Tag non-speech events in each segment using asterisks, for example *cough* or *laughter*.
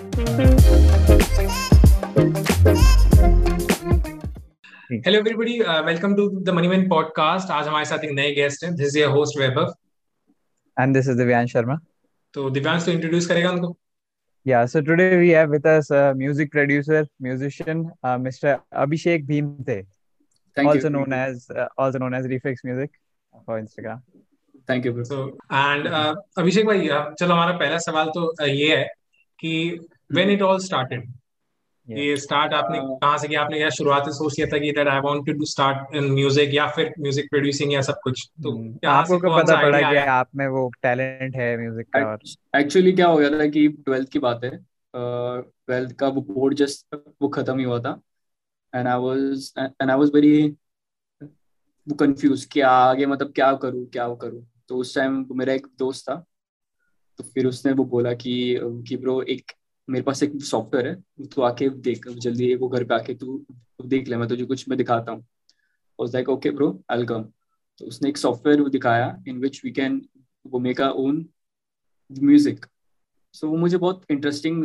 Hello everybody welcome to the money podcast आज हमारे साथ एक नए गेस्ट हैं. This is your host Vaibhav and this is Divyansh Sharma तो दिव्यांश तो इंट्रोड्यूस करेगा उनको? या so today we have with us music producer musician mister Abhishek Bhimte also you. known as uh, also known as refix music for instagram. Thank you bro. so and uh, abhishek bhai uh, chalo hamara pehla sawal कि when it all started ये start आपने Uh, कहाँ से किया? आपने क्या शुरुआत से सोच लिया था कि that I wanted to start in music या फिर म्यूज़िक प्रोड्यूसिंग या सब कुछ? तो हम्म, से आपको कब कौन पता पड़ा कि आप में वो टैलेंट है म्यूज़िक का और एक्चुअली क्या हो गया था कि ट्वेल्थ की बात है। ट्वेल्थ का वो बोर्ड जस्ट वो खत्म ही हुआ था। And I was and I was very confuse क्या आगे मतलब क्या करूँ क्या करूँ। तो उस टाइम मेरा एक दोस्त था। तो फिर उसने वो बोला कि कि ब्रो एक मेरे पास एक सॉफ्टवेयर है, तू आके देख, जल्दी वो घर पे आके तू देख ले, मैं तुझे कुछ मैं दिखाता हूँ। Like okay bro I come तो उसने एक सॉफ्टवेयर दिखाया इन विच वी कैन वो make our own music so वो मुझे बहुत इंटरेस्टिंग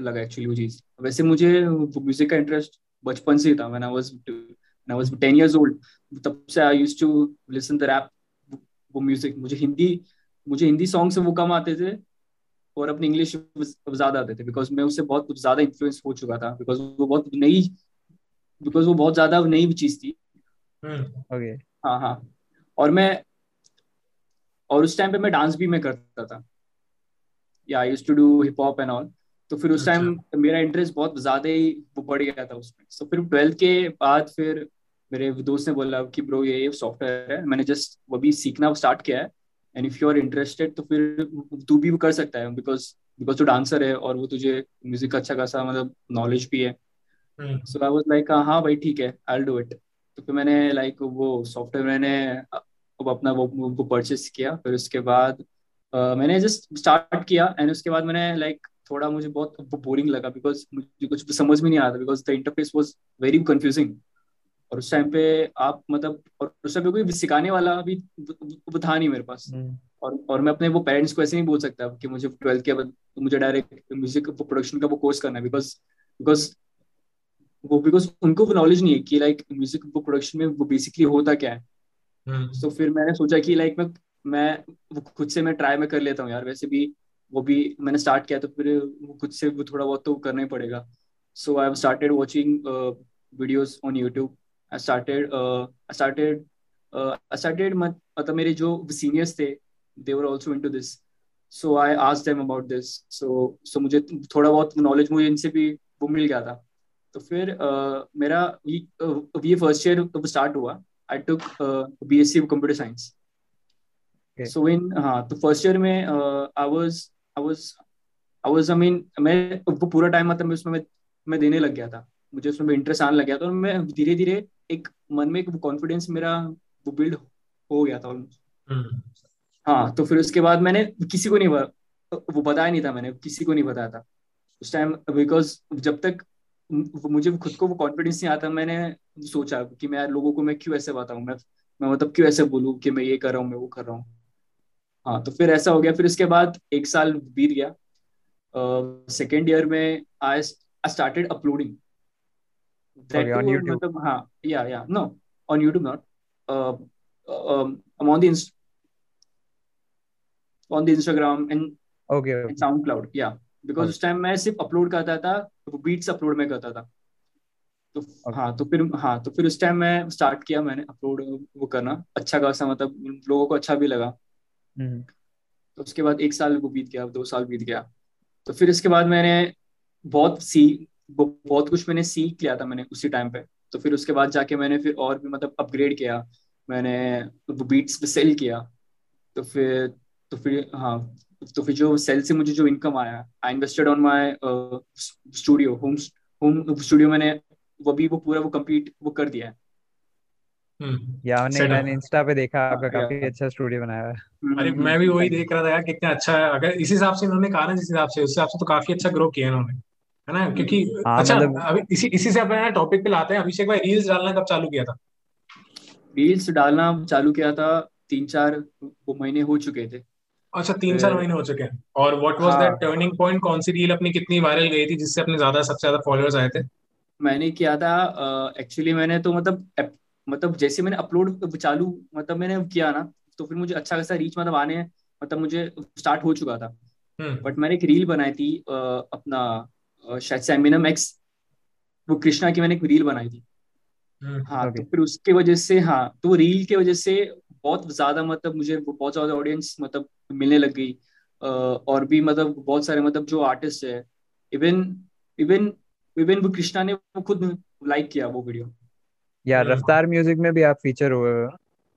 लगा एक्चुअली वो चीज़। वैसे मुझे वो म्यूज़िक का इंटरेस्ट बचपन से ही था when I was I was 10 years old तब से I used to listen the rap वो म्यूज़िक मुझे हिंदी मुझे हिंदी सॉन्ग से वो कम आते थे और अपने इंग्लिश ज़्यादा आते थे बिकॉज़ मैं उससे बहुत कुछ ज़्यादा इन्फ्लुएंस हो चुका था बिकॉज़ वो बहुत नई बिकॉज़ वो बहुत ज़्यादा नई चीज़ थी। हम्म। ओके हाँ हाँ। और मैं और उस टाइम पे मैं डांस भी मैं करता था। या I used to do hip hop and all तो फिर उस अच्छा। टाइम मेरा इंटरेस्ट बहुत ज़्यादा ही वो बढ़ गया था उसमें। तो फिर ट्वेल्थ के बाद फिर मेरे दोस्त ने बोला कि ब्रो ये ये सॉफ्टवेयर है। मैंने जस्ट वो भी सीखना स्टार्ट किया है। And if you are interested तो फिर तू भी कर सकता है बिकॉज़ बिकॉज़ तू डांसर है और वो तुझे म्यूज़िक अच्छा खासा मतलब नॉलेज भी है। सो आई वाज लाइक हाँ भाई ठीक है आई डू इट तो फिर मैंने लाइक वो सॉफ्टवेयर मैंने अब अपना वो वो परचेस किया। फिर उसके बाद अ, मैंने जस्ट स्टार्ट किया एंड उसके बाद मैंने लाइक थोड़ा मुझे बहुत बोरिंग लगा बिकॉज़ मुझे कुछ समझ में नहीं आता because the interface was very confusing और उस टाइम पे आप मतलब और उस टाइम पे कोई सिखाने वाला भी वो था नहीं मेरे पास। और और मैं अपने वो पेरेंट्स को ऐसे नहीं बोल सकता कि मुझे ट्वेल्थ के बाद मुझे डायरेक्ट म्यूज़िक प्रोडक्शन का वो कोर्स करना है बिकॉज़ बिकॉज़ वो बिकॉज़ उनको वो नॉलेज नहीं है कि लाइक म्यूज़िक वो प्रोडक्शन में वो बेसिकली होता क्या है। हम्म। तो फिर मैंने सोचा कि लाइक मैं मैं खुद से मैं ट्राई में कर लेता हूँ यार। वैसे भी वो भी मैंने स्टार्ट किया तो फिर वो खुद से वो थोड़ा बहुत तो करना ही पड़ेगा। So I have started watching videos on YouTube I started I started I started मतलब मेरे जो सीनियर्स थे they were also into this so I them about this so so मुझे थोड़ा बहुत नॉलेज मुझे इनसे भी वो मिल गया था। तो फिर uh, मेरा ये फ़र्स्ट ईयर स्टार्ट हुआ। I took BSc computer science so in हाँ तो फ़र्स्ट ईयर में I was I was I was I mean मैं वो पूरा टाइम मतलब मैं उसमें मैं, मैं देने लग गया था। मुझे उसमें इंटरेस्ट आने लग गया था और मैं धीरे धीरे एक मन में एक कॉन्फिडेंस मेरा वो बिल्ड हो गया था ऑलमोस्ट हम्म। हाँ तो फिर उसके बाद मैंने किसी को नहीं वो बताया नहीं था मैंने किसी को नहीं बताया था। उस टाइम बिकॉज़ जब तक मुझे खुद को वो कॉन्फिडेंस नहीं आता मैंने सोचा कि मैं यार लोगों को मैं क्यों ऐसे बताऊँ मैं मैं मतलब क्यों ऐसे बोलूँ कि मैं ये कर रहा हूँ मैं वो कर रहा हूँ। हाँ तो फिर ऐसा हो गया फिर उसके बाद एक साल बीत गया। सेकेंड ईयर में I started uploading Okay, on YouTube. मतलब हाँ या या no on YouTube not I'm on the inst- on the Instagram and, okay and SoundCloud, yeah. Because Okay. उस टाइम मैं सिर्फ़ अपलोड करता था वो बीट्स अपलोड में करता था तो okay. हाँ तो फिर हाँ तो फिर उस टाइम मैं स्टार्ट किया मैंने अपलोड वो करना अच्छा खासा मतलब लोगों को अच्छा भी लगा तो उसके बाद एक साल वो बीत गया दो साल बीत गया तो फिर इसके बाद मैंने बहुत सी बहुत कुछ मैंने सीख लिया था मैंने उसी टाइम पे। तो फिर उसके बाद जाके मैंने फिर और भी मतलब अपग्रेड किया। मैंने वो बीट्स पे सेल किया। तो फिर तो फिर हाँ तो फिर जो सेल से मुझे जो इनकम आया I invested on my studio home home studio मैंने वो भी वो पूरा वो कंप्लीट वो कर दिया है। हम्म। या मैंने मैंने इंस्टा पे देखा आपका हाँ, काफ़ी अच्छा स्टूडियो बनाया है। अरे मैं भी वही देख रहा था यार कितना अच्छा है। अगर इस हिसाब से इन्होंने कहा ना जिस हिसाब से उस हिसाब से तो काफ़ी अच्छा ग्रो किया इन्होंने। है ना? क्योंकि हाँ, अच्छा मतलब- अभी इसी इसी से अपने टॉपिक पे लाते हैं। अभिषेक भाई रील्स डालना कब चालू किया था? रील्स डालना चालू किया था तीन चार वो महीने हो चुके थे। अच्छा तीन चार महीने हो चुके हैं। और what was that turning point कौन सी रील अपनी कितनी वायरल गई थी जिससे अपने ज़्यादा सबसे ज़्यादा फॉलोअर्स आए थे? मैंने किया था एक्चुअली uh, मैंने तो मतलब मतलब जैसे मैंने अपलोड चालू मतलब मैंने किया ना तो फिर मुझे अच्छा खासा रीच मतलब आने मतलब मुझे स्टार्ट हो चुका था। But hmm. मैंने एक रील बनाई थी uh, अपना शायद सैमिनम एक्स वो कृष्णा की मैंने एक रील बनाई थी। हम्म, हाँ तो फिर उसके वजह से हाँ तो रील के वजह से बहुत ज़्यादा मतलब मुझे बहुत ज़्यादा ऑडियंस मतलब मिलने लग गई। और भी मतलब बहुत सारे मतलब जो आर्टिस्ट है इवन इवन इवन वो कृष्णा ने वो खुद लाइक किया वो वीडियो यार हम्म। रफ्तार म्यूज़िक में भी आप फीचर हुए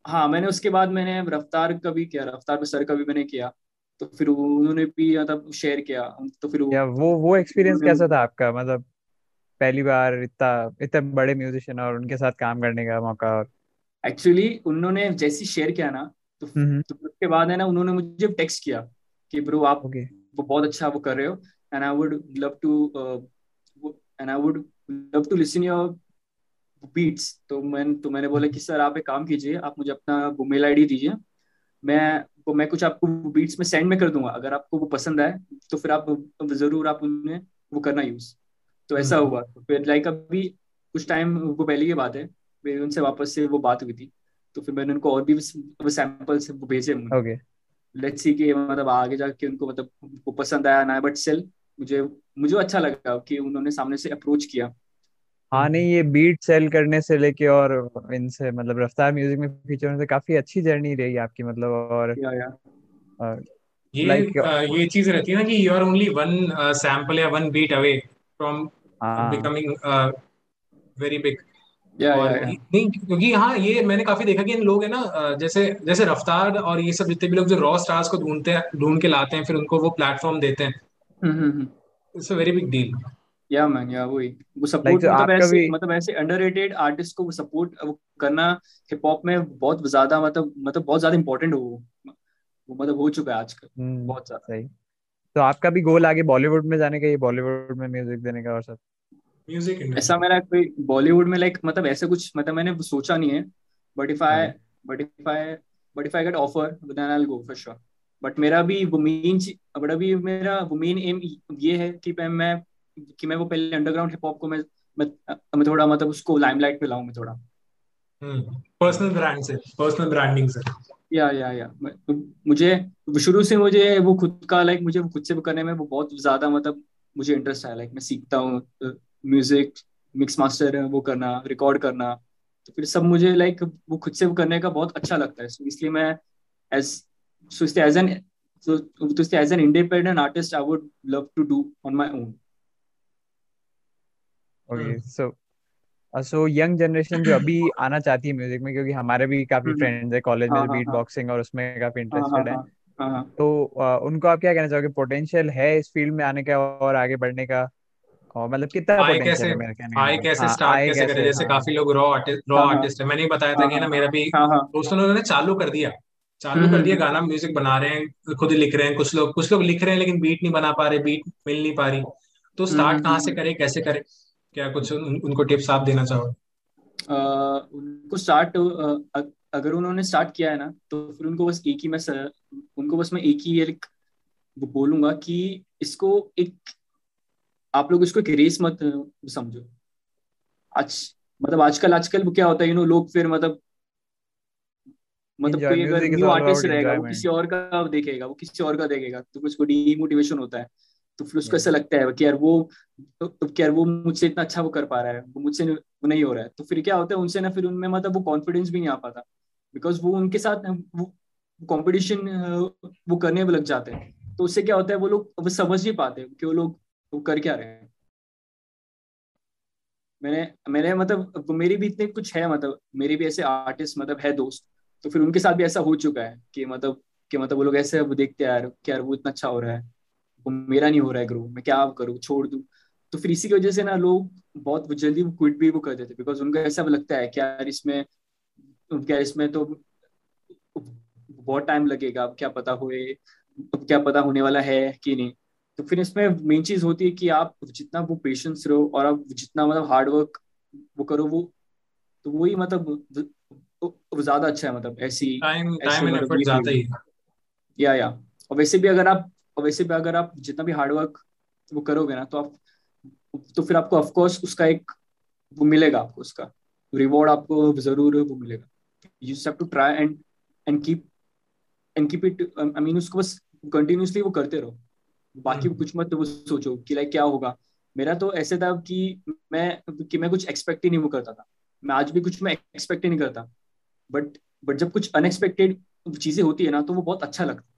हाँ। मैंने उसके बाद मैंने रफ्तार का भी किया रफ्तार सर का भी मैंने किया। तो फिर उन्होंने भी मतलब शेयर किया तो फिर या वो वो एक्सपीरियंस कैसा था आपका मतलब पहली बार इतना इतने बड़े म्यूजिशियन और उनके साथ काम करने का मौका और एक्चुअली उन्होंने जैसी शेयर किया ना तो, हम्म। तो उसके बाद है ना उन्होंने मुझे टेक्स्ट किया कि ब्रो आप okay. वो बहुत अच्छा वो कर रहे हो and I would love to and I would love to listen your beats तो मैं तो मैंने बोला कि सर आप एक काम कीजिए आप मुझे अपना मेल आई दीजिए मैं वो मैं कुछ आपको बीट्स में सेंड में कर दूँगा। अगर आपको वो पसंद आए तो फिर आप ज़रूर आप उन्हें वो करना यूज़ तो ऐसा हम्म। हुआ। तो फिर लाइक अभी कुछ टाइम वो पहले की बात है फिर उनसे वापस से वो बात हुई थी। तो फिर मैंने उनको और भी सैंपल्स वो भेजे ओके लेट्स सी कि मतलब आगे जाके उनको मतलब वो पसंद आया ना बट सेल मुझे मुझे अच्छा लगा कि उन्होंने सामने से अप्रोच किया। हाँ नहीं ये बीट सेल करने से लेके और इनसे मतलब रफ्तार म्यूज़िक में फीचर होने से काफ़ी अच्छी जर्नी रही आपकी मतलब और या, या. और ये like, ये चीज़ रहती है ना कि you are only one sample या one beat away from becoming very big नहीं क्योंकि हाँ ये मैंने काफ़ी देखा कि इन लोग है ना जैसे जैसे रफ्तार और ये सब जितने भी लोग जो रॉ स्टार्स को ढूंढते हैं ढूंढ के लाते हैं फिर उनको वो प्लेटफॉर्म देते हैं। It's a very big deal yeah man या वही। वो सपोर्ट like, मतलब ऐसे भी... मतलब ऐसे अंडररेटेड आर्टिस्ट को वो सपोर्ट वो करना हिप हॉप में बहुत ज़्यादा मतलब मतलब बहुत ज़्यादा इंपॉर्टेंट हो वो। मतलब हो चुका है आजकल hmm, बहुत ज़्यादा। सही। तो आपका भी गोल आगे बॉलीवुड में जाने का ये बॉलीवुड में म्यूज़िक देने का और सब? म्यूज़िक ऐसा मेरा कोई बॉलीवुड में लाइक मतलब ऐसे कुछ मतलब मैंने सोचा नहीं है। But if I but if I but if I get offer then I will go for sure but मेरा भी वो मेन बट अभी मेरा वो मेन एम ये है कि मैं कि मैं वो पहले अंडरग्राउंड हिप हॉप को मैं मैं थोड़ा मतलब उसको लाइमलाइट पे लाऊं मैं थोड़ा। पर्सनल ब्रांड से पर्सनल ब्रांडिंग से। या या या। मुझे शुरू से मुझे वो खुद का लाइक मुझे खुद से करने में वो बहुत ज़्यादा मतलब मुझे इंटरेस्ट है लाइक मैं सीखता हूँ म्यूज़िक मिक्स मास्टर वो करना रिकॉर्ड करना। तो फिर सब मुझे लाइक वो खुद से करने का बहुत अच्छा लगता है। इसलिए मैं एज सो एज एन तो as an independent artist I would love to do on my own okay so so young generation जो अभी *coughs* आना चाहती है म्यूज़िक में क्योंकि हमारे भी काफ़ी फ्रेंड्स है कॉलेज में बीट बॉक्सिंग और उसमें काफ़ी इंटरेस्टेड है तो uh, उनको आप क्या कहना चाहोगे? पोटेंशियल है इस फ़ील्ड में आने का और आगे बढ़ने का? और मतलब कितना आए कैसे? आए कैसे स्टार्ट हाँ, कैसे करें? जैसे हाँ। काफ़ी लोग रॉ आर्टिस्ट रॉ आर्टिस्ट है। मैंने ही बताया था कि ना मेरा भी दोस्तों ने चालू कर दिया। चालू कर दिया हम्म, गाना म्यूज़िक बना रहे हैं खुद ही लिख रहे हैं कुछ लोग कुछ लोग लिख रहे हैं लेकिन बीट नहीं बना पा रहे बीट मिल नहीं पा रही। तो स्टार्ट कहाँ से करे कैसे करें? क्या कुछ उन, उनको टिप्स आप देना चाहोगे उनको स्टार्ट अगर उन्होंने स्टार्ट किया है ना तो फिर उनको बस एक ही मैं उनको बस मैं एक ही एक बोलूँगा कि इसको एक आप लोग इसको एक रेस मत समझो। आज मतलब आजकल आजकल क्या होता है यू नो लोग फिर मतलब मतलब कोई अगर न्यू आर्टिस्ट रहेगा वो किसी और का देखेगा वो किसी और का देखेगा तो उसको डीमोटिवेशन होता है। तो फिर उसको ऐसा लगता है कि यार वो तो यार वो मुझसे इतना अच्छा वो कर पा रहा है वो मुझसे वो नहीं हो रहा है। तो फिर क्या होता है उनसे ना फिर उनमें मतलब वो कॉन्फिडेंस भी नहीं आ पाता। बिकॉज़ वो उनके साथ वो कॉम्पिटिशन वो करने में लग जाते हैं। तो उससे क्या होता है वो लोग वो समझ नहीं पाते कि वो लोग वो कर क्या रहे हैं। मैंने मैंने मतलब मेरी भी इतने कुछ है मतलब मेरे भी ऐसे आर्टिस्ट मतलब है दोस्त। तो फिर उनके साथ भी ऐसा हो चुका है कि मतलब कि मतलब वो लोग ऐसे वो देखते हैं यार कि यार वो इतना अच्छा हो रहा है। वो मेरा नहीं हो रहा है ग्रो मैं क्या करूँ छोड़ दू? तो फिर इसी की वजह से ना लोग बहुत जल्दी वो क्विट भी वो कर देते बिकॉज़ उनको ऐसा लगता है क्या यार इसमें क्या इसमें तो बहुत टाइम लगेगा अब क्या पता हुए अब क्या पता होने वाला है कि नहीं? तो फिर इसमें मेन चीज़ होती है कि आप जितना वो पेशेंस रहो और आप जितना मतलब हार्ड वर्क वो करो वो तो वही मतलब वो ज़्यादा अच्छा है मतलब ऐसी टाइम टाइम एंड एफर्ट ज़्यादा ही। या या। और वैसे भी अगर आप वैसे भी अगर आप जितना भी हार्डवर्क वो करोगे ना तो आप तो फिर आपको ऑफकोर्स उसका एक वो मिलेगा आपको उसका। रिवॉर्ड आपको ज़रूर वो मिलेगा। You have to try and and keep and keep it I mean उसको बस कंटिन्यूसली वो करते रहो। बाकी हम्म। कुछ मत वो सोचो कि लाइक क्या होगा। मेरा तो ऐसे था कि मैं कि मैं कुछ एक्सपेक्ट ही नहीं वो करता था। मैं आज भी कुछ मैं एक्सपेक्ट ही नहीं करता। बट बट जब कुछ अनएक्सपेक्टेड चीज़ें होती है ना तो वो बहुत अच्छा लगता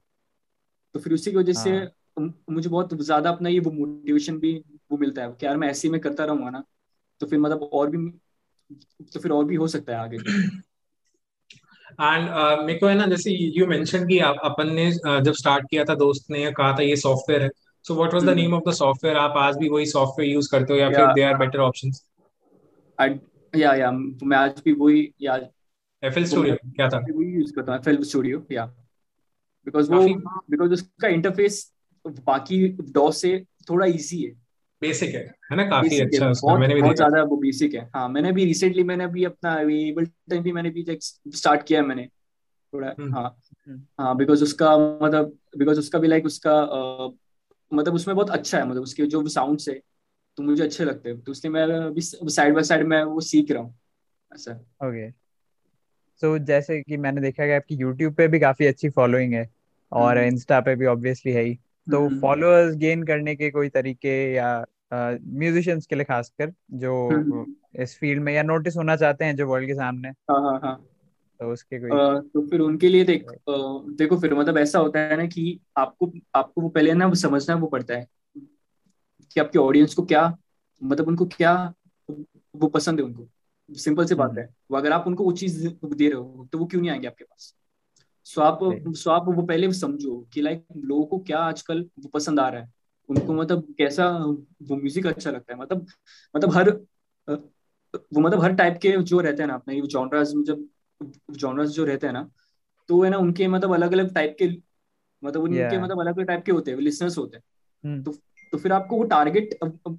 तो फिर उसी की वजह से हाँ। मुझे बहुत ज़्यादा अपना ये वो मोटिवेशन भी वो मिलता है कि यार मैं ऐसे ही में करता रहूँगा ना तो फिर मतलब और भी तो फिर और भी हो सकता है आगे। *clears throat* एंड uh, मेरे को है ना जैसे यू मेंशन कि आप अपन ने uh, जब स्टार्ट किया था दोस्त ने कहा था ये सॉफ्टवेयर है so what was the name of the software आप आज भी वही सॉफ्टवेयर यूज़ करते हो या फिर दे आर बेटर ऑप्शंस या या मैं आज भी वही या एफएल स्टूडियो क्या था? वही यूज़ करता हूँ एफएल स्टूडियो या बिकॉज़ वो बिकॉज़ उसका इंटरफेस बाकी डॉस से थोड़ा इजी है। बेसिक है है ना? काफ़ी अच्छा उसका मैंने भी बहुत ज़्यादा वो बेसिक है। हाँ मैंने भी रिसेंटली मैंने भी अपना एबलटन भी मैंने भी स्टार्ट किया है मैंने। थोड़ा हम्म। हाँ। हम्म। हाँ बिकॉज़ उसका मतलब बिकॉज़ उसका भी लाइक उसका मतलब उसमें बहुत अच्छा है। मतलब उसके जो साउंड है तो मुझे अच्छे लगते हैं। तो इसलिए मैं अभी साइड बाय साइड में वो सीख रहा हूँ। ऐसा। ओके सो so, जैसे कि मैंने देखा कि आपकी यूट्यूब पे भी काफ़ी अच्छी फॉलोइंग है और इंस्टा हम्म। पे भी ऑब्वियसली है ही। तो फॉलोअर्स गेन करने के कोई तरीके या म्यूजिशियंस के लिए खासकर जो इस फ़ील्ड में या नोटिस होना चाहते हैं जो वर्ल्ड के सामने। हाँ हाँ हाँ। तो उसके कोई आ, तो फिर उनके लिए देख आ, देखो फिर मतलब ऐसा होता है ना कि आपको आपको वो पहले ना वो समझना वो पड़ता है कि आपके ऑडियंस को क्या मतलब उनको क्या वो पसंद है उनको। सिंपल सी बात है। वो अगर आप उनको वो चीज़ दे रहे हो तो वो क्यों नहीं आएँगे आपके पास? सो आप सो आप वो पहले समझो कि लाइक लोगों को क्या आजकल वो पसंद आ रहा है। उनको मतलब कैसा वो म्यूज़िक अच्छा लगता है। मतलब मतलब हर वो मतलब हर टाइप के जो रहते हैं ना अपने जॉनराज जब जॉनराज जो रहते हैं ना तो है ना उनके मतलब अलग अलग टाइप के मतलब उनके yeah. मतलब अलग अलग टाइप के होते हैं लिसनर्स होते हैं। hmm. तो तो फिर आपको वो टारगेट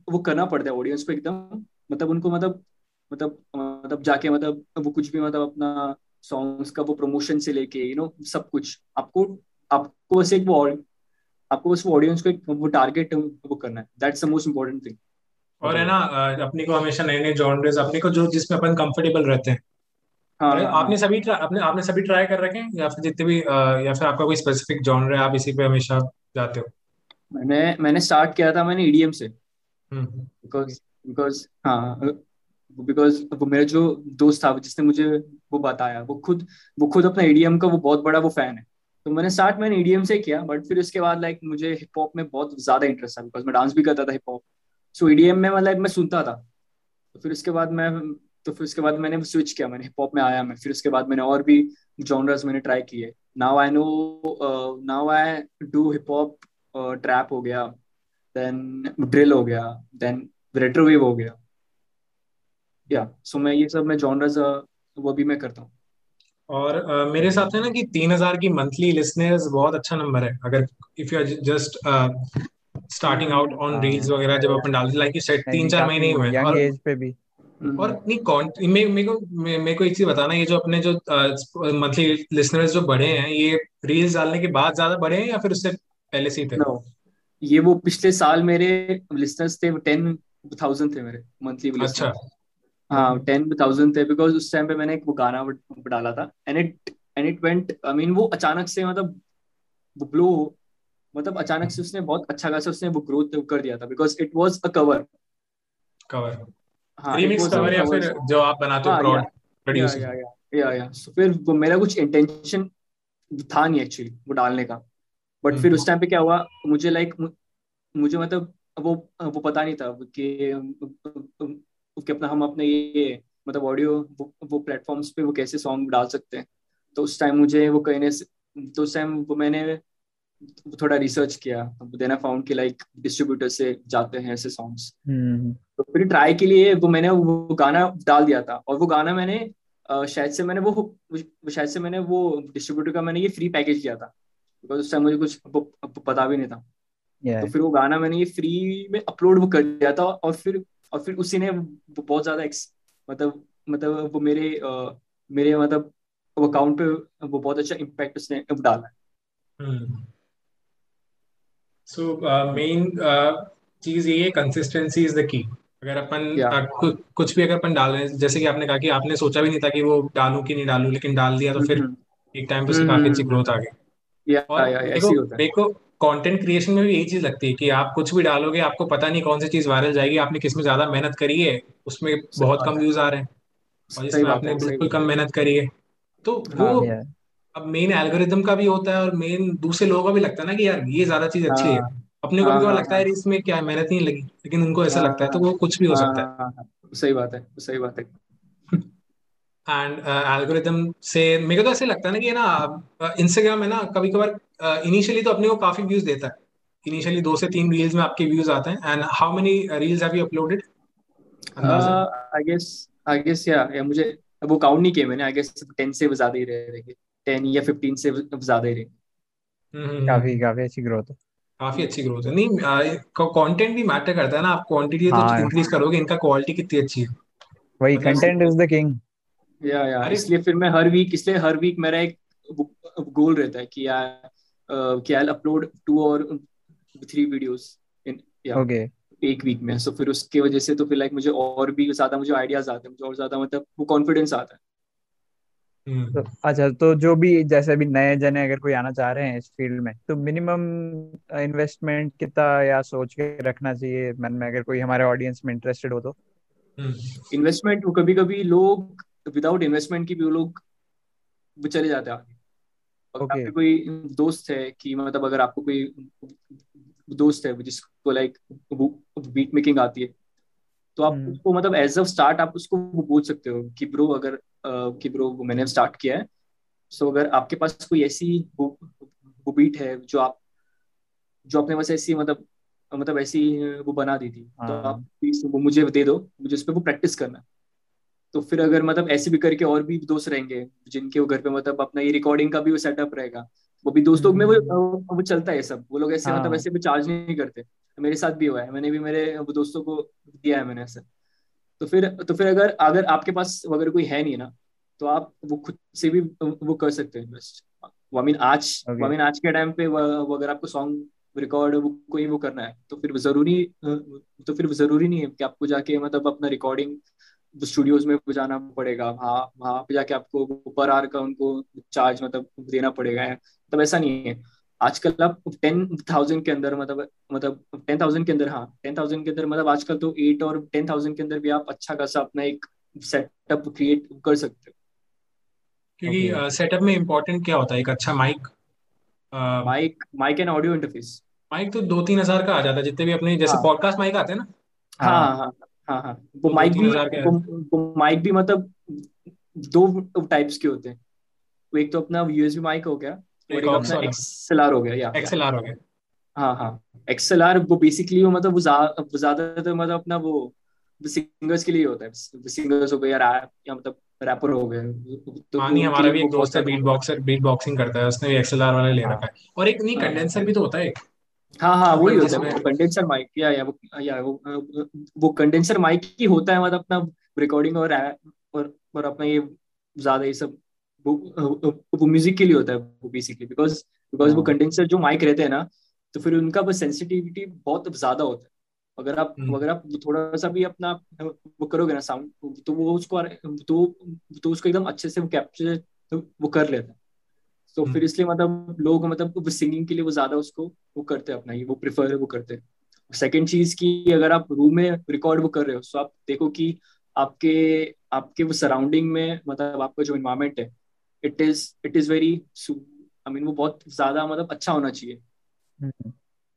वो करना पड़ता है ऑडियंस को एकदम। मतलब उनको मतलब मतलब मतलब जाके मतलब वो कुछ भी मतलब अपना सॉन्ग्स का वो प्रमोशन से लेके यू नो सब कुछ। आपको आपको बस एक वो आपको बस वो ऑडियंस को एक वो टारगेट वो करना है। That's the most important thing और है ना अपने को हमेशा नए नए जॉनर्स अपने को जो जिसमें अपन कंफर्टेबल रहते हैं। हाँ, हाँ, आपने हाँ। सभी आपने आपने सभी ट्राई कर रखे हैं? या फिर जितने भी या फिर आपका कोई स्पेसिफिक जॉनर है आप इसी पे हमेशा जाते हो? मैंने मैंने स्टार्ट किया था मैंने ईडीएम से। बिकॉज़ बिकॉज़ हाँ बिकॉज़ वो मेरा जो दोस्त था, जिसने मुझे वो बताया, वो खुद वो खुद अपना ईडीएम का वो बहुत बड़ा वो फ़ैन है। तो मैंने स्टार्ट मैंने ईडीएम से किया बट फिर उसके बाद लाइक मुझे हिप हॉप में बहुत ज़्यादा इंटरेस्ट था बिकॉज़ मैं डांस भी करता था हिप हॉप सो ईडीएम में मतलब मैं सुनता था। तो फिर उसके बाद मैं तो फिर उसके बाद मैंने स्विच किया, मैंने हिप हॉप में आया मैं। फिर उसके बाद मैंने और भी जॉनर्स मैंने ट्राई किए। Now I know now I do hip hop trap हो गया देन ड्रिल हो गया देन रेट्रोवेव हो गया। या सो मैं ये सब मैं जॉनर्स वो भी मैं करता हूँ। और uh, मेरे हिसाब से ना कि तीन हज़ार की मंथली लिसनर्स बहुत अच्छा नंबर है। अगर if you are just starting out on reels वगैरह जब अपन डालते लाइक यू सेट तीन चार महीने हुए और एज पे भी। और नहीं कौन मे, मेरे को मेरे को एक चीज़ बताना ये जो अपने जो मंथली लिसनर्स जो बढ़े हैं ये रील्स डालने के बाद ज़्यादा बढ़े हैं या फिर उससे पहले से ही थे? No. ये वो पिछले साल मेरे लिसनर्स थे टेन थाउज़ेंड थे मेरे मंथली अच्छा। हाँ टेन थाउज़ेंड थे बिकॉज़ उस टाइम पे मैंने एक वो गाना डाला था and it and it went I mean वो अचानक से मतलब वो ब्लो मतलब अचानक से उसने बहुत अच्छा खासा उसने वो ग्रोथ कर दिया था because it was a cover cover हाँ रीमिक्स कवर या फिर जो आप बनाते हो प्रोड प्रोड्यूस या या या या सो फिर मेरा कुछ इंटेंशन था नहीं एक्चुअली वो डालने का. बट फिर उस टाइम पे क्या हुआ मुझे लाइक मुझे मतलब वो वो पता नहीं था कि कि अपना हम अपने ये मतलब ऑडियो वो, वो प्लेटफॉर्म्स पे वो कैसे सॉन्ग डाल सकते हैं तो उस टाइम मुझे वो कहने से तो उस टाइम वो मैंने थोड़ा रिसर्च किया देन आई फाउंड कि लाइक डिस्ट्रीब्यूटर से जाते हैं ऐसे सॉन्ग्स हम्म। तो फिर ट्राई के लिए वो मैंने वो गाना डाल दिया था और वो गाना मैंने शायद से मैंने वो शायद से मैंने वो डिस्ट्रीब्यूटर का मैंने ये फ्री पैकेज लिया था बिकॉज़ उस टाइम मुझे कुछ पता भी नहीं था yeah. तो फिर वो गाना मैंने ये फ्री में अपलोड वो कर दिया था और फिर और फिर उसी ने बहुत ज़्यादा मतलब मतलब वो मेरे uh, मेरे मतलब अकाउंट पे वो बहुत अच्छा इम्पैक्ट उसने डाला है हम्म। सो मेन चीज़ ये है कंसिस्टेंसी इज़ द की अगर अपन yeah. कुछ भी अगर अपन डाल रहे हैं जैसे कि आपने कहा कि आपने सोचा भी नहीं था कि वो डालू कि नहीं डालू लेकिन डाल दिया तो फिर mm-hmm. एक टाइम पे उससे काफ़ी अच्छी ग्रोथ आ गई को कंटेंट क्रिएशन में भी यही चीज़ लगती है कि आप कुछ भी डालोगे आपको पता नहीं कौन सी चीज़ वायरल जाएगी आपने किसमें ज़्यादा मेहनत करी है उसमें बहुत कम व्यूज़ आ रहे हैं। और जिसमें आपने बिल्कुल कम मेहनत करी है। तो वो हाँ, अब मेन एल्गोरिदम का भी होता है और मेन दूसरे लोगों का भी लगता है ना कि यार ये ज़्यादा चीज़ अच्छी है। हाँ। अपने को भी हाँ, लगता है इसमें क्या मेहनत नहीं लगी लेकिन उनको ऐसा लगता है तो वो कुछ भी हो सकता है। सही बात है सही बात है। एंड एल्गोरिदम uh, से मेरे को तो ऐसे लगता है ना कि ना इंस्टाग्राम है ना कभी कभार इनिशियली तो अपने को काफ़ी व्यूज़ देता है। इनिशियली दो से तीन रील्स में आपके व्यूज़ आते हैं। And how many reels have you uploaded I guess I guess yeah yeah मुझे वो काउंट नहीं किया मैंने। आई गेस 10 से ज़्यादा ही रहे थे 10 या 15 से ज़्यादा ही रहे हम्म, हम्म, काफ़ी हम्म। काफ़ी अच्छी ग्रोथ है। काफ़ी अच्छी ग्रोथ है। नहीं कंटेंट भी मैटर करता है ना। आप क्वांटिटी तो इंक्रीज करोगे इनका क्वालिटी कितनी अच्छी है। वही कंटेंट इज़ द किंग या या इसलिए फिर मैं हर वीक इसलिए हर वीक मेरा एक गोल रहता है कि यार कि आई अपलोड टू और थ्री वीडियोस इन या ओके एक वीक में. सो so, फिर उसके वजह से तो फिर लाइक मुझे और भी ज़्यादा मुझे आइडियाज़ आते हैं मुझे और ज़्यादा मतलब वो कॉन्फिडेंस आता है. हम्म। तो, अच्छा तो जो भी जैसे अभी नए जने अगर कोई आना चाह रहे हैं इस फ़ील्ड में तो मिनिमम इन्वेस्टमेंट कितना या सोच के रखना चाहिए मन में अगर कोई हमारे ऑडियंस में इंटरेस्टेड हो तो? Investment hmm. कभी कभी लोग विदाउट इन्वेस्टमेंट की भी वो लोग चले जाते हैं okay. आपके कोई दोस्त है कि मतलब अगर आपको कोई दोस्त है जिसको लाइक बीट मेकिंग आती है तो आप hmm. उसको मतलब एज अ स्टार्ट आप उसको बोल सकते हो कि ब्रो अगर कि ब्रो मैंने स्टार्ट किया है सो अगर आपके पास कोई ऐसी वो बीट है जो आप जो आपने बस ऐसी मतलब मतलब ऐसी वो बना दी थी तो हाँ। आप वो मुझे दे दो मुझे उस पर वो प्रैक्टिस करना तो फिर अगर मतलब ऐसे भी करके और भी दोस्त रहेंगे जिनके वो घर पे मतलब अपना ये रिकॉर्डिंग का भी वो सेटअप रहेगा वो भी दोस्तों में वो हम्म। वो चलता है सब। वो लोग ऐसे मतलब हाँ. मतलब ऐसे भी चार्ज नहीं करते। मेरे साथ भी हुआ है। मैंने भी मेरे दोस्तों को दिया है मैंने ऐसे। तो फिर तो फिर अगर अगर आपके पास अगर कोई है नहीं ना तो आप वो खुद से भी वो कर सकते हैं इन्वेस्ट मीन आज आई मीन आज के टाइम पे वो अगर आपको सॉन्ग रिकॉर्ड वो कोई वो करना है तो फिर ज़रूरी तो फिर ज़रूरी नहीं है कि आपको जाके मतलब अपना रिकॉर्डिंग स्टूडियोज में जाना पड़ेगा वहाँ वहाँ पे जाके आपको पर आर का उनको चार्ज मतलब देना पड़ेगा मतलब ऐसा नहीं है। आजकल आप टेन थाउज़ेंड के अंदर मतलब मतलब टेन थाउज़ेंड के अंदर हाँ टेन थाउज़ेंड के अंदर मतलब आजकल तो एट और टेन थाउज़ेंड के अंदर भी आप अच्छा खासा अपना एक सेटअप क्रिएट कर सकते हो। क्योंकि सेटअप में इम्पोर्टेंट क्या होता है? एक अच्छा mic mic mic and audio interface mic तो दो तीन हज़ार का आ जाता है जितने भी अपने जैसे पॉडकास्ट हाँ। माइक आते हैं ना। हाँ हाँ। हाँ हाँ। हाँ वो माइक भी वो, वो माइक भी मतलब दो टाइप्स के होते हैं। वो एक तो अपना यूएसबी माइक हो गया और एक अपना एक्सएलआर हो गया या एक्सएलआर हो गया। हाँ हाँ। एक्सएलआर वो बेसिकली वो मतलब वो ज़्यादातर मतलब अपना वो सिंगर्स के लिए होता है। सिंगर्स हो गए या रैप या मतलब रैपर हो गए। तो हाँ नहीं हमारा भी एक दोस्त है बीट बॉक्सर बीट बॉक्सिंग करता है। उसने भी एक्सएलआर वाला ले रखा है और एक नहीं कंडेंसर हाँ। भी तो होता है। हाँ हाँ वही होता है कंडेंसर माइक या या वो या वो वो कंडेंसर माइक ही होता है मतलब अपना रिकॉर्डिंग और और और अपना ये ज़्यादा ये सब वो वो म्यूज़िक के लिए होता है वो बेसिकली बिकॉज़ बिकॉज़ वो कंडेंसर हाँ। जो माइक रहते हैं ना तो फिर उनका बस सेंसिटिविटी बहुत ज़्यादा होता है अगर आप हम्म। अगर आप थोड़ा सा भी अपना वो करोगे ना साउंड तो वो उसको तो तो उसको एकदम अच्छे से वो कैप्चर वो कर लेता है तो हम्म। फिर इसलिए मतलब लोग मतलब सिंगिंग के लिए वो ज़्यादा उसको वो करते हैं अपना ये वो प्रिफर है वो करते हैं सेकेंड चीज़ की अगर आप रूम में रिकॉर्ड वो कर रहे हो तो आप देखो कि आपके आपके वो सराउंडिंग में मतलब आपका जो इन्वायरमेंट है it is it is very I mean वो बहुत ज़्यादा मतलब अच्छा होना चाहिए हम्म।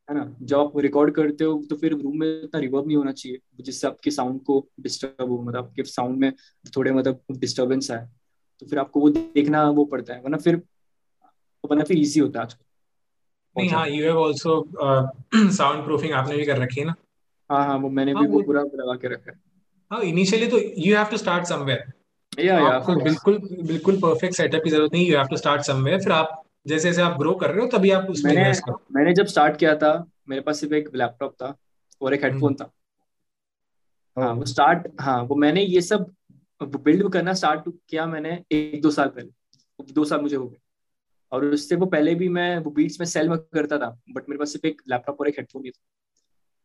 है ना जब आप रिकॉर्ड करते हो तो फिर रूम में इतना रिवर्ब नहीं होना चाहिए जिससे आपके साउंड को डिस्टर्ब हो मतलब आपके साउंड में थोड़े मतलब डिस्टर्बेंस आए तो फिर आपको वो देखना वो पड़ता है वरना फिर वरना फिर इजी होता है आजकल। नहीं हाँ you have also sound proofing आपने भी कर रखी है ना? हाँ हाँ वो मैंने हाँ, भी वो पूरा लगा के रखा है। हाँ इनिशियली तो you have to start somewhere yeah yeah आपको बिल्कुल बिल्कुल परफेक्ट सेटअप की ज़रूरत नहीं you have to start somewhere फिर आप जैसे जैसे आप ग्रो कर रहे हो तभी आप उसमें मैंने मैंने जब स्टार्ट किया था मेरे पास सिर्फ़ एक लैपटॉप था और एक हेडफोन हम्म। था। हाँ वो स्टार्ट हाँ वो मैंने ये सब बिल्ड करना स्टार्ट किया मैंने एक दो साल पहले। दो साल मुझे हो गए। और उससे वो पहले भी मैं वो बीट्स में सेल में करता था बट मेरे पास सिर्फ़ एक लैपटॉप और एक हेडफोन ही था।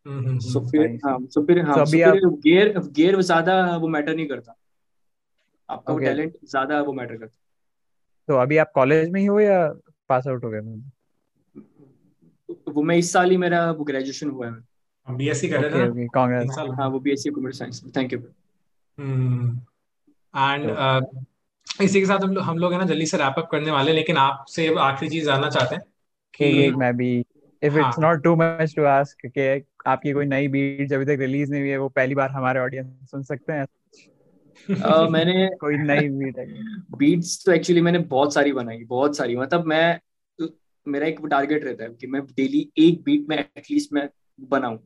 सो हम्म, हम्म, फिर हाँ सो फिर हाँ सो फिर गियर गियर ज़्यादा वो मैटर नहीं करता। आपका वो टैलेंट ज़्यादा वो मैटर करता। तो अभी आप कॉलेज में ही हो या पास आउट हो गए? वो मैं इस साल ही मेरा वो ग्रेजुएशन हुआ है। बीएससी कर रहे थे कांग्रेस हाँ वो BSc computer science thank you and इसी के साथ हम लोग हम लोग है ना जल्दी से रैप अप करने वाले लेकिन आपसे आखिरी चीज़ जानना चाहते हैं कि मैं भी if it's not too much to ask कि आपकी कोई नई बीट अभी तक रिलीज़ नहीं हुई है वो पहली बार हमारे ऑडियंस सुन सकते हैं? *laughs* uh, मैंने *laughs* कोई नई बीट है? बीट्स तो एक्चुअली मैंने बहुत सारी बनाई बहुत सारी। मतलब मैं मेरा एक टारगेट रहता है कि मैं डेली एक बीट में एटलीस्ट मैं बनाऊँ।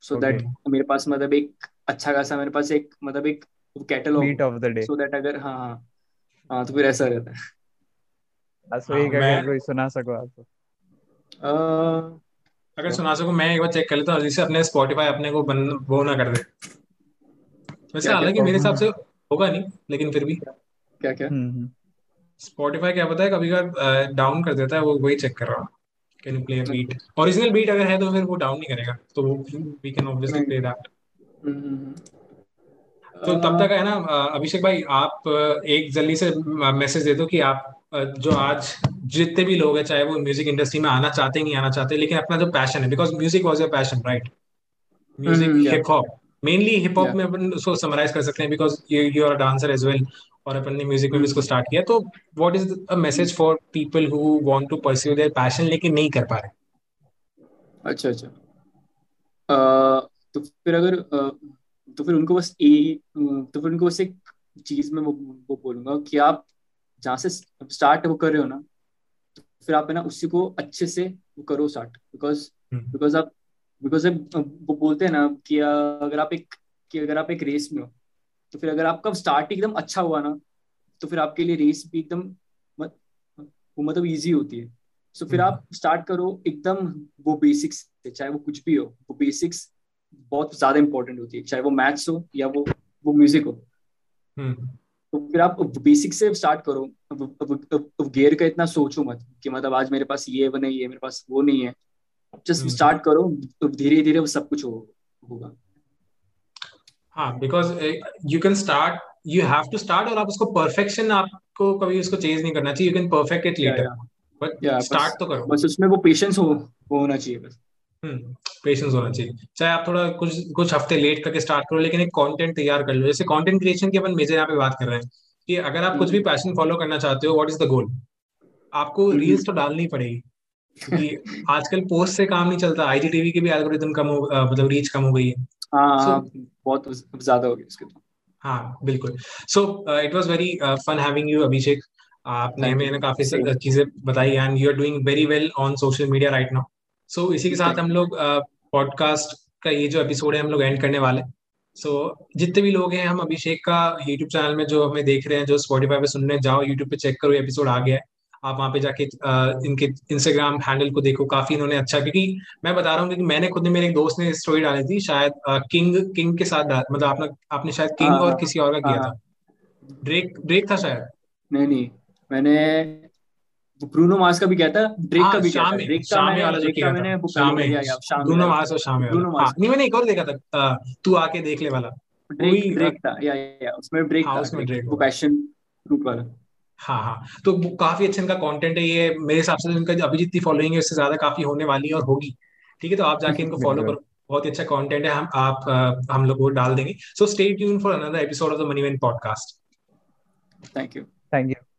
So that okay. मेरे पास मतलब एक अच्छा खासा मेरे पास एक मतलब एक catalogue beat of the day so that अगर हाँ। हाँ हाँ तो फिर ऐसा रहता है। बस वही हाँ, अगर कोई सुना सको आप। तो अगर सुना सको मैं एक बार चेक कर लेता हूँ जिससे अपने स्पॉटिफाई अपने को बन वो ना कर दे। वैसे हालाँकि मेरे हिसाब से होगा नहीं लेकिन फिर भी। क्या क्या स्पॉटिफाई हम्म, हम्म। क्या पता है कभी कभी डाउन कर देता है वो वही चेक कर रहा हूँ can you play a beat original beat अगर है तो फिर वो डाउन नहीं करेगा तो we can obviously play that तो तब तक है ना अभिषेक भाई आप एक जल्दी से मैसेज दे दो कि आप जो आज जितने भी लोग हैं चाहे वो म्यूज़िक इंडस्ट्री में आना चाहते नहीं आना चाहते लेकिन अपना जो पैशन है because music was your passion right music hip hop mainly hip hop में अपन उसको समराइज कर सकते हैं because you you are dancer as well और अपन ने म्यूज़िक में भी इसको स्टार्ट किया। तो what is a message for people who want to pursue their passion लेकिन नहीं कर पा रहे? अच्छा अच्छा। तो फिर अगर तो फिर उनको बस ए तो फिर उनको बस एक चीज़ में वो, वो बोलूँगा कि आप जहाँ से स्टार्ट वो कर रहे हो ना तो फिर आप है ना उसी को अच्छे से वो करो स्टार्ट बिकॉज़ बिकॉज़ आप बिकॉज़ वो बोलते हैं ना कि अगर आप एक कि अगर आप एक रेस में हो तो फिर अगर आपका स्टार्ट एकदम अच्छा हुआ ना तो फिर आपके लिए रेस भी एकदम वो मतलब इजी होती है। सो so, फिर आप स्टार्ट करो एकदम वो बेसिक्स से चाहे वो कुछ भी हो वो बेसिक्स बहुत ज़्यादा इंपॉर्टेंट होती है चाहे वो मैथ्स हो या वो वो म्यूज़िक हो। हम्म। तो फिर आप बेसिक से स्टार्ट करो गेयर का इतना सोचो मत कि मतलब आज मेरे पास ये नहीं है मेरे पास वो नहीं है। Just start hmm. करो तो धीरे धीरे वो सब कुछ होगा। हाँ because you can start you have to start और आप उसको परफेक्शन आपको कभी उसको चेंज नहीं करना चाहिए you can perfect it later but start तो करो। बस उसमें वो पेशेंस हो होना चाहिए बस। पेशेंस हम्म, होना चाहिए। चाहे आप थोड़ा कुछ कुछ हफ़्ते लेट करके स्टार्ट करो लेकिन एक कंटेंट तैयार कर लो। जैसे कंटेंट क्रिएशन की अपन मेजर यहाँ पे बात कर रहे हैं कि अगर आप कुछ भी पैशन हम्म। फॉलो करना चाहते हो व्हाट इज़ द गोल आपको रील्स हम्म। तो डालनी पड़ेगी क्योंकि आजकल पोस्ट से काम नहीं चलता। आईजीटीवी की भी एल्गोरिथम कम हो मतलब रीच कम हो गई है। हाँ so, बहुत ज़्यादा हो गई इसके तो। हाँ बिल्कुल। So it was very fun having you Abhishek आपने हमें काफ़ी चीज़ें बताई and you are doing very well on social media right now so so, इसी के साथ हम लोग पॉडकास्ट का ये जो एपिसोड है हम लोग एंड करने वाले सो so, जितने भी लोग हैं हम अभिषेक का यूट्यूब चैनल में जो हमें देख रहे हैं जो स्पॉटीफाई पे सुन रहे हैं जाओ यूट्यूब पे चेक करो एपिसोड आ गया है। आप वहाँ पे जाके इनके इंस्टाग्राम हैंडल को देखो काफ़ी इन्होंने अच्छा क्योंकि मैं बता रहा हूँ कि मैंने खुद ने मेरे एक दोस्त ने स्टोरी डाली थी शायद किंग किंग के साथ मतलब आपने आपने शायद किंग और किसी और का किया था। ड्रेक ड्रेक था शायद? नहीं नहीं। मैंने ब्रूनो मार्स का भी क्या था ड्रेक का भी था ड्रेक का मैंने वाला जो किया मैंने शाम में। ब्रूनो मार्स और शाम में ब्रूनो मार्स। नहीं मैंने एक और देखा था तू आके देख ले वाला। ड्रेक ड्रेक था या या उसमें ड्रेक था उसमें ड्रेक। वो पैशन फ्रूट वाला। हाँ हाँ तो काफ़ी अच्छा इनका कंटेंट है ये मेरे हिसाब से इनका अभी जितनी फॉलोइंग है उससे ज़्यादा काफ़ी होने वाली है और होगी। ठीक है तो आप जाके इनको *laughs* फॉलो करो। बहुत ही अच्छा कंटेंट है हम आप हम लोग वो डाल देंगे। So stay tune for another episode of the money man podcast thank you thank you